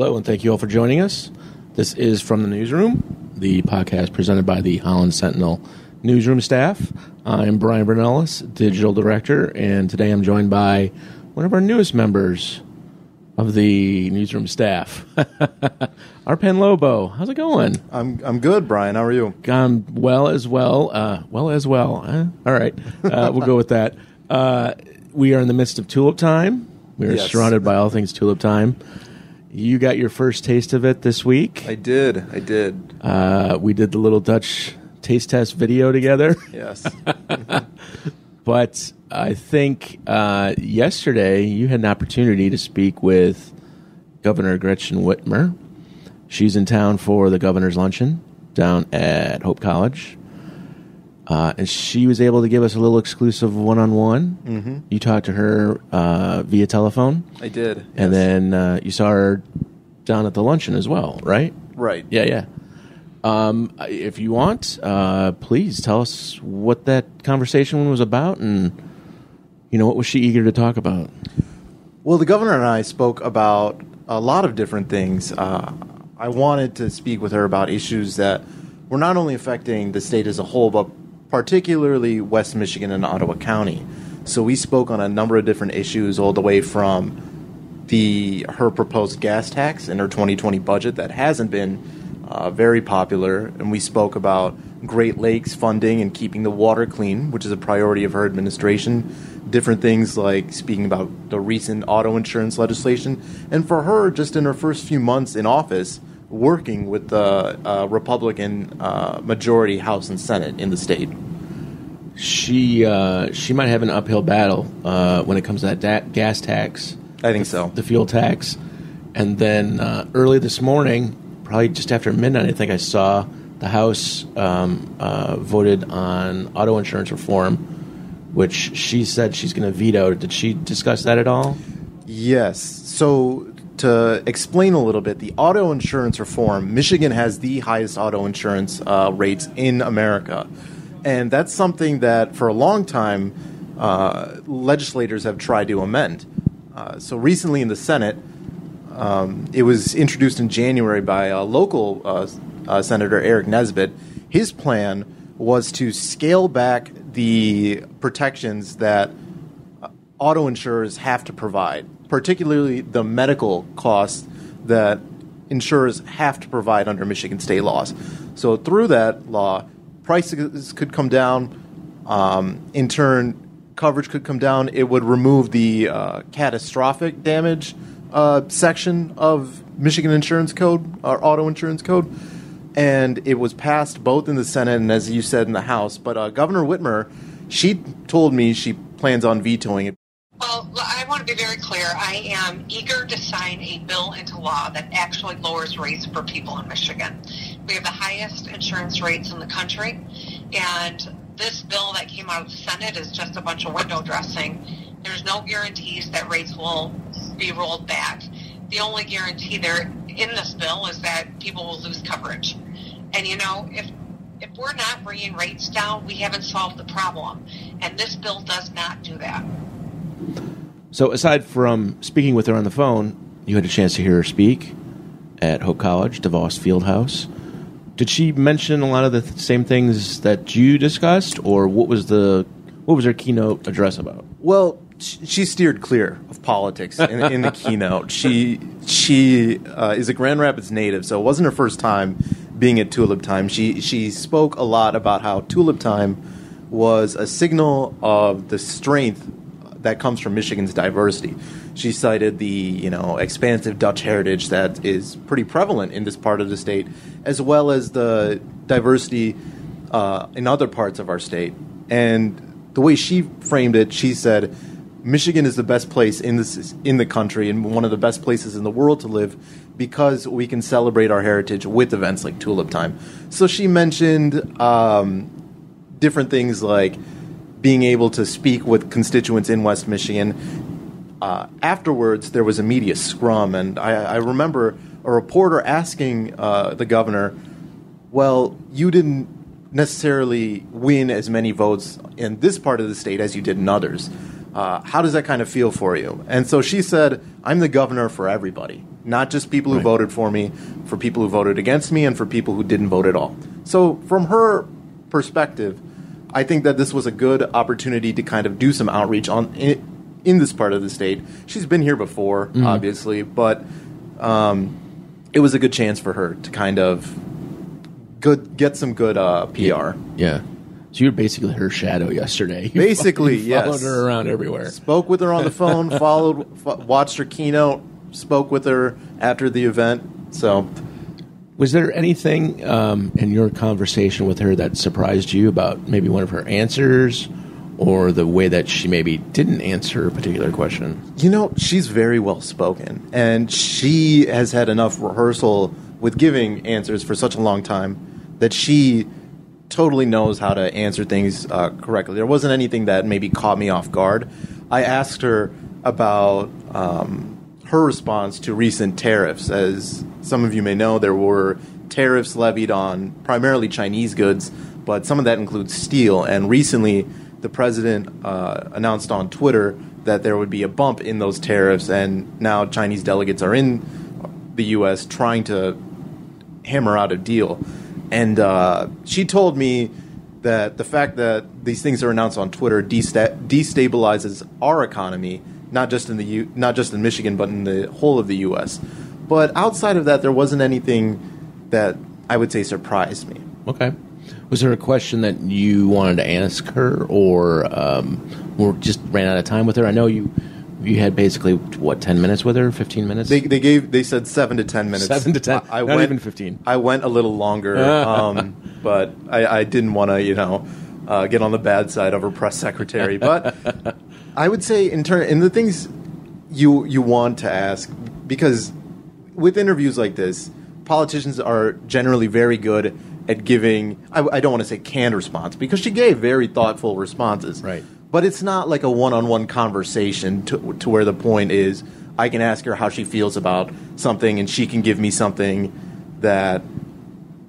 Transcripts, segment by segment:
Hello, and thank you all for joining us. This is From the Newsroom, the podcast presented by the Holland Sentinel newsroom staff. I'm Brian Bernellis, Digital Director, and today I'm joined by one of our newest members of the newsroom staff, Arpan Lobo. How's it going? I'm I'm good, Brian. How are you? I'm well as well. Uh, well as well. All right, uh, we'll go with that. Uh, we are in the midst of tulip time. We are Yes. surrounded by all things tulip time. You got your first taste of it this week. I did. I did. Uh, we did the little Dutch taste test video together. Yes. But I think uh, yesterday you had an opportunity to speak with Governor Gretchen Whitmer. She's in town for the governor's luncheon down at Hope College. Uh, and she was able to give us a little exclusive one on one. You talked to her uh, via telephone, I did. and yes. then uh, you saw her down at the luncheon as well, right? right. Yeah, yeah. Um, if you want, uh, please tell us what that conversation was about, and you know what was she eager to talk about. Well, the governor and I spoke about a lot of different things. Uh, I wanted to speak with her about issues that were not only affecting the state as a whole, but particularly West Michigan and Ottawa County. So we spoke on a number of different issues, all the way from the her proposed gas tax in her 2020 budget that hasn't been uh, very popular, and we spoke about Great Lakes funding and keeping the water clean, which is a priority of her administration. Different things like speaking about the recent auto insurance legislation, and for her, just in her first few months in office, working with the uh, Republican uh, majority House and Senate in the state. She uh, she might have an uphill battle uh, when it comes to that da- gas tax, I think so. the fuel tax, and then uh, early this morning, probably just after midnight, I think I saw the House um, uh, voted on auto insurance reform, which she said she's going to veto. Did she discuss that at all? Yes. So to explain a little bit, the auto insurance reform, Michigan has the highest auto insurance uh, rates in America, and that's something that for a long time uh, legislators have tried to amend. Uh, so recently in the Senate, um, it was introduced in January by a local uh, uh, Senator Aric Nesbitt. His plan was to scale back the protections that auto insurers have to provide, particularly the medical costs that insurers have to provide under Michigan state laws. So through that law, prices could come down. Um, in turn, coverage could come down. It would remove the uh, catastrophic damage uh, section of Michigan insurance code, or auto insurance code. And it was passed both in the Senate and, as you said, in the House. But uh, Governor Whitmer, she told me she plans on vetoing it. Well, I be very clear. I am eager to sign a bill into law that actually lowers rates for people in Michigan. We have the highest insurance rates in the country, and this bill that came out of the Senate is just a bunch of window dressing. There's no guarantees that rates will be rolled back. The only guarantee there in this bill is that people will lose coverage. And you know, if if we're not bringing rates down, we haven't solved the problem. And this bill does not do that. So, aside from speaking with her on the phone, you had a chance to hear her speak at Hope College, DeVos Fieldhouse. Did she mention a lot of the th- same things that you discussed, or what was the what was her keynote address about? Well, she steered clear of politics in, in the keynote. She she uh, is a Grand Rapids native, so it wasn't her first time being at Tulip Time. She she spoke a lot about how Tulip Time was a signal of the strength that comes from Michigan's diversity. She cited the you know expansive Dutch heritage that is pretty prevalent in this part of the state, as well as the diversity uh, in other parts of our state. And the way she framed it, she said, "Michigan is the best place in this in the country and one of the best places in the world to live because we can celebrate our heritage with events like Tulip Time." So she mentioned um, different things like being able to speak with constituents in West Michigan. Uh, afterwards, there was a media scrum, and I, I remember a reporter asking uh, the governor, "Well, you didn't necessarily win as many votes in this part of the state as you did in others. Uh, how does that kind of feel for you? And so she said, I'm the governor for everybody, not just people who Right. voted for me, for people who voted against me, and for people who didn't vote at all. So, from her perspective, I think that this was a good opportunity to kind of do some outreach on in, in this part of the state. She's been here before, obviously, but um, it was a good chance for her to kind of good get some good uh, PR. Yeah. So you were basically her shadow yesterday. You Basically, followed- you followed her around everywhere. Spoke with her on the phone, followed, f- watched her keynote, spoke with her after the event. So, Was there anything um, in your conversation with her that surprised you about maybe one of her answers or the way that she maybe didn't answer a particular question? you know, she's very well spoken, and she has had enough rehearsal with giving answers for such a long time that she totally knows how to answer things uh, correctly. There wasn't anything that maybe caught me off guard. I asked her about um, her response to recent tariffs. As some of you may know, there were tariffs levied on primarily Chinese goods, but some of that includes steel. And recently, the president uh, announced on Twitter that there would be a bump in those tariffs, and now Chinese delegates are in the U.S. trying to hammer out a deal. And uh, she told me that the fact that these things are announced on Twitter desta- destabilizes our economy, not just in the U- not just in Michigan, but in the whole of the U.S. But outside of that, there wasn't anything that I would say surprised me. Okay. Was there a question that you wanted to ask her, or um, or just ran out of time with her? I know you you had basically what ten minutes with her, fifteen minutes. They, they gave they said seven to ten minutes. Seven to 10. I, I Not went, even 15. I went a little longer, um, but I, I didn't want to you know uh, get on the bad side of her press secretary. But I would say in turn in the things you you want to ask because with interviews like this, politicians are generally very good at giving. I, I don't want to say canned response because she gave very thoughtful responses. Right. But it's not like a one-on-one conversation to, to where the point is I can ask her how she feels about something and she can give me something that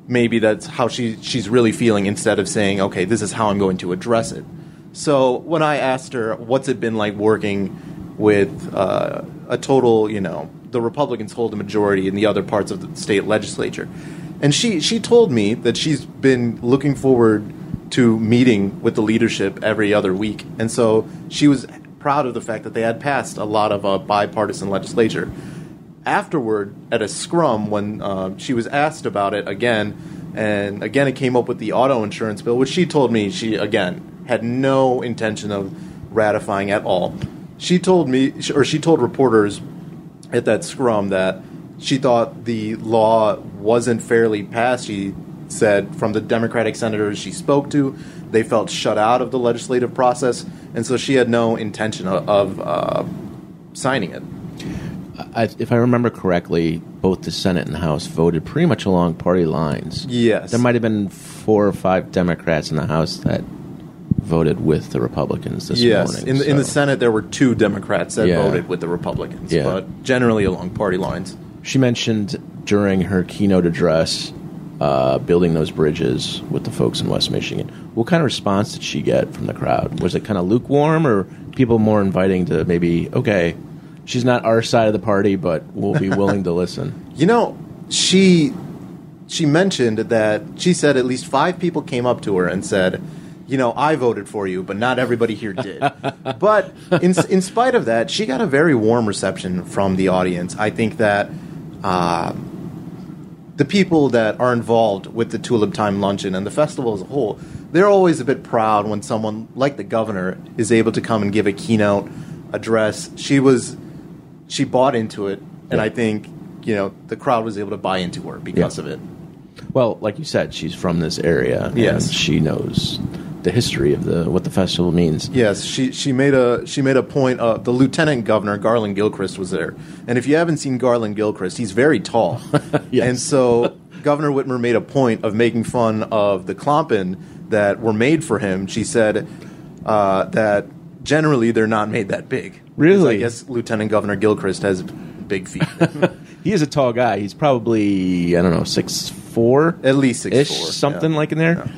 maybe that's how she she's really feeling instead of saying okay this is how I'm going to address it. So when I asked her what's it been like working with uh, a total you know the Republicans hold a majority in the other parts of the state legislature, and she she told me that she's been looking forward to meeting with the leadership every other week, and so she was proud of the fact that they had passed a lot of uh, bipartisan legislature. Afterward, at a scrum, when uh, she was asked about it again, and again it came up with the auto insurance bill, which she told me she again had no intention of ratifying at all. She told me, or she told reporters at that scrum that she thought the law wasn't fairly passed. She said from the Democratic senators she spoke to, they felt shut out of the legislative process, and so she had no intention of, of uh, signing it. I, if I remember correctly, both the Senate and the House voted pretty much along party lines. Yes. There might have been four or five Democrats in the House that voted with the Republicans this yes, morning. in the, in the Senate there were two Democrats that Yeah. voted with the Republicans, Yeah. but generally along party lines. She mentioned during her keynote address uh, building those bridges with the folks in West Michigan. What kind of response did she get from the crowd? Was it kind of lukewarm, or people more inviting to maybe, okay, she's not our side of the party, but we'll be willing to listen? You know, she she mentioned that she said at least five people came up to her and said, "You know, I voted for you, but not everybody here did." but in in spite of that, she got a very warm reception from the audience. I think that. Uh, the people that are involved with the Tulip Time Luncheon and the festival as a whole, they're always a bit proud when someone like the governor is able to come and give a keynote address. She was, she bought into it, and Yeah. I think you know the crowd was able to buy into her because Yeah. of it. Well, like you said, she's from this area. Yes. and she knows the history of the what the festival means. Yes, she she made a she made a point. Uh, the lieutenant governor Garland Gilchrist was there, and if you haven't seen Garland Gilchrist, he's very tall, Yes. and so Governor Whitmer made a point of making fun of the Klompen that were made for him. She said uh, that generally they're not made that big. Really? I guess Lieutenant Governor Gilchrist has big feet, He is a tall guy. He's probably I don't know six four at least six ish, four, something yeah. like in there.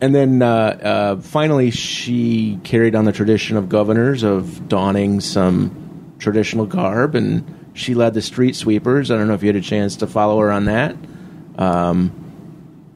And then uh, uh, finally, she carried on the tradition of governors of donning some traditional garb, and she led the street sweepers. I don't know if you had a chance to follow her on that. Um,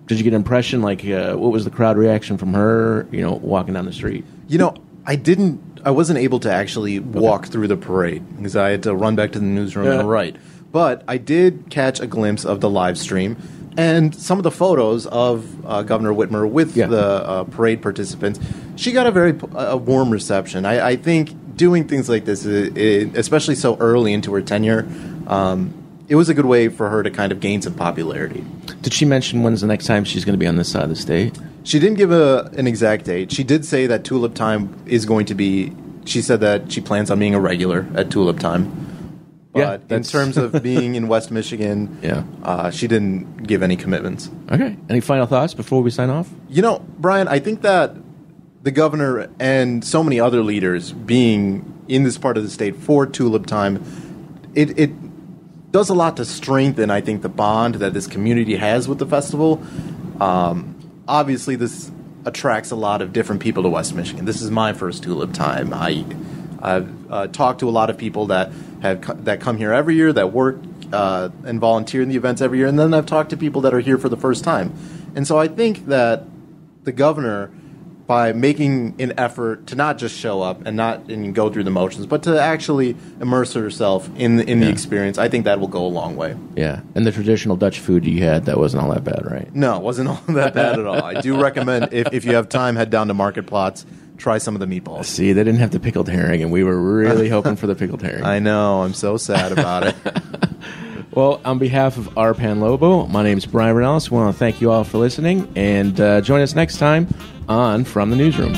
did you get an impression like uh, what was the crowd reaction from her? You know, walking down the street. You know, I didn't. I wasn't able to actually walk through the parade because I had to run back to the newsroom Yeah. and write. But I did catch a glimpse of the live stream and some of the photos of uh, Governor Whitmer with Yeah. the uh, parade participants. She got a very a warm reception. I, I think doing things like this, i i especially so early into her tenure, um, it was a good way for her to kind of gain some popularity. Did she mention when's the next time she's going to be on this side of the state? She didn't give a, an exact date. She did say that Tulip Time is going to be. She said that she plans on being a regular at Tulip Time. Yeah, But in terms of being in West Michigan, Yeah. uh, she didn't give any commitments. Okay. Any final thoughts before we sign off? You know, Brian, I think that the governor and so many other leaders being in this part of the state for Tulip Time, it, it does a lot to strengthen, I think, the bond that this community has with the festival. Um, obviously, this attracts a lot of different people to West Michigan. This is my first Tulip Time. I, I've uh, talked to a lot of people that have co- that come here every year, that work uh, and volunteer in the events every year, and then I've talked to people that are here for the first time. And so I think that the governor, by making an effort to not just show up and not and go through the motions, but to actually immerse herself in the, in the Yeah. experience, I think that will go a long way. Yeah. And the traditional Dutch food you had, that wasn't all that bad, right? No, it wasn't all that bad at all. I do recommend if, if you have time, head down to Market Plots, try some of the meatballs. See, they didn't have the pickled herring, and we were really hoping for the pickled herring. I know. I'm so sad about it. Well, on behalf of Arpan Lobo, my name is Brian Renellis. We want to thank you all for listening, and uh, join us next time on From the Newsroom.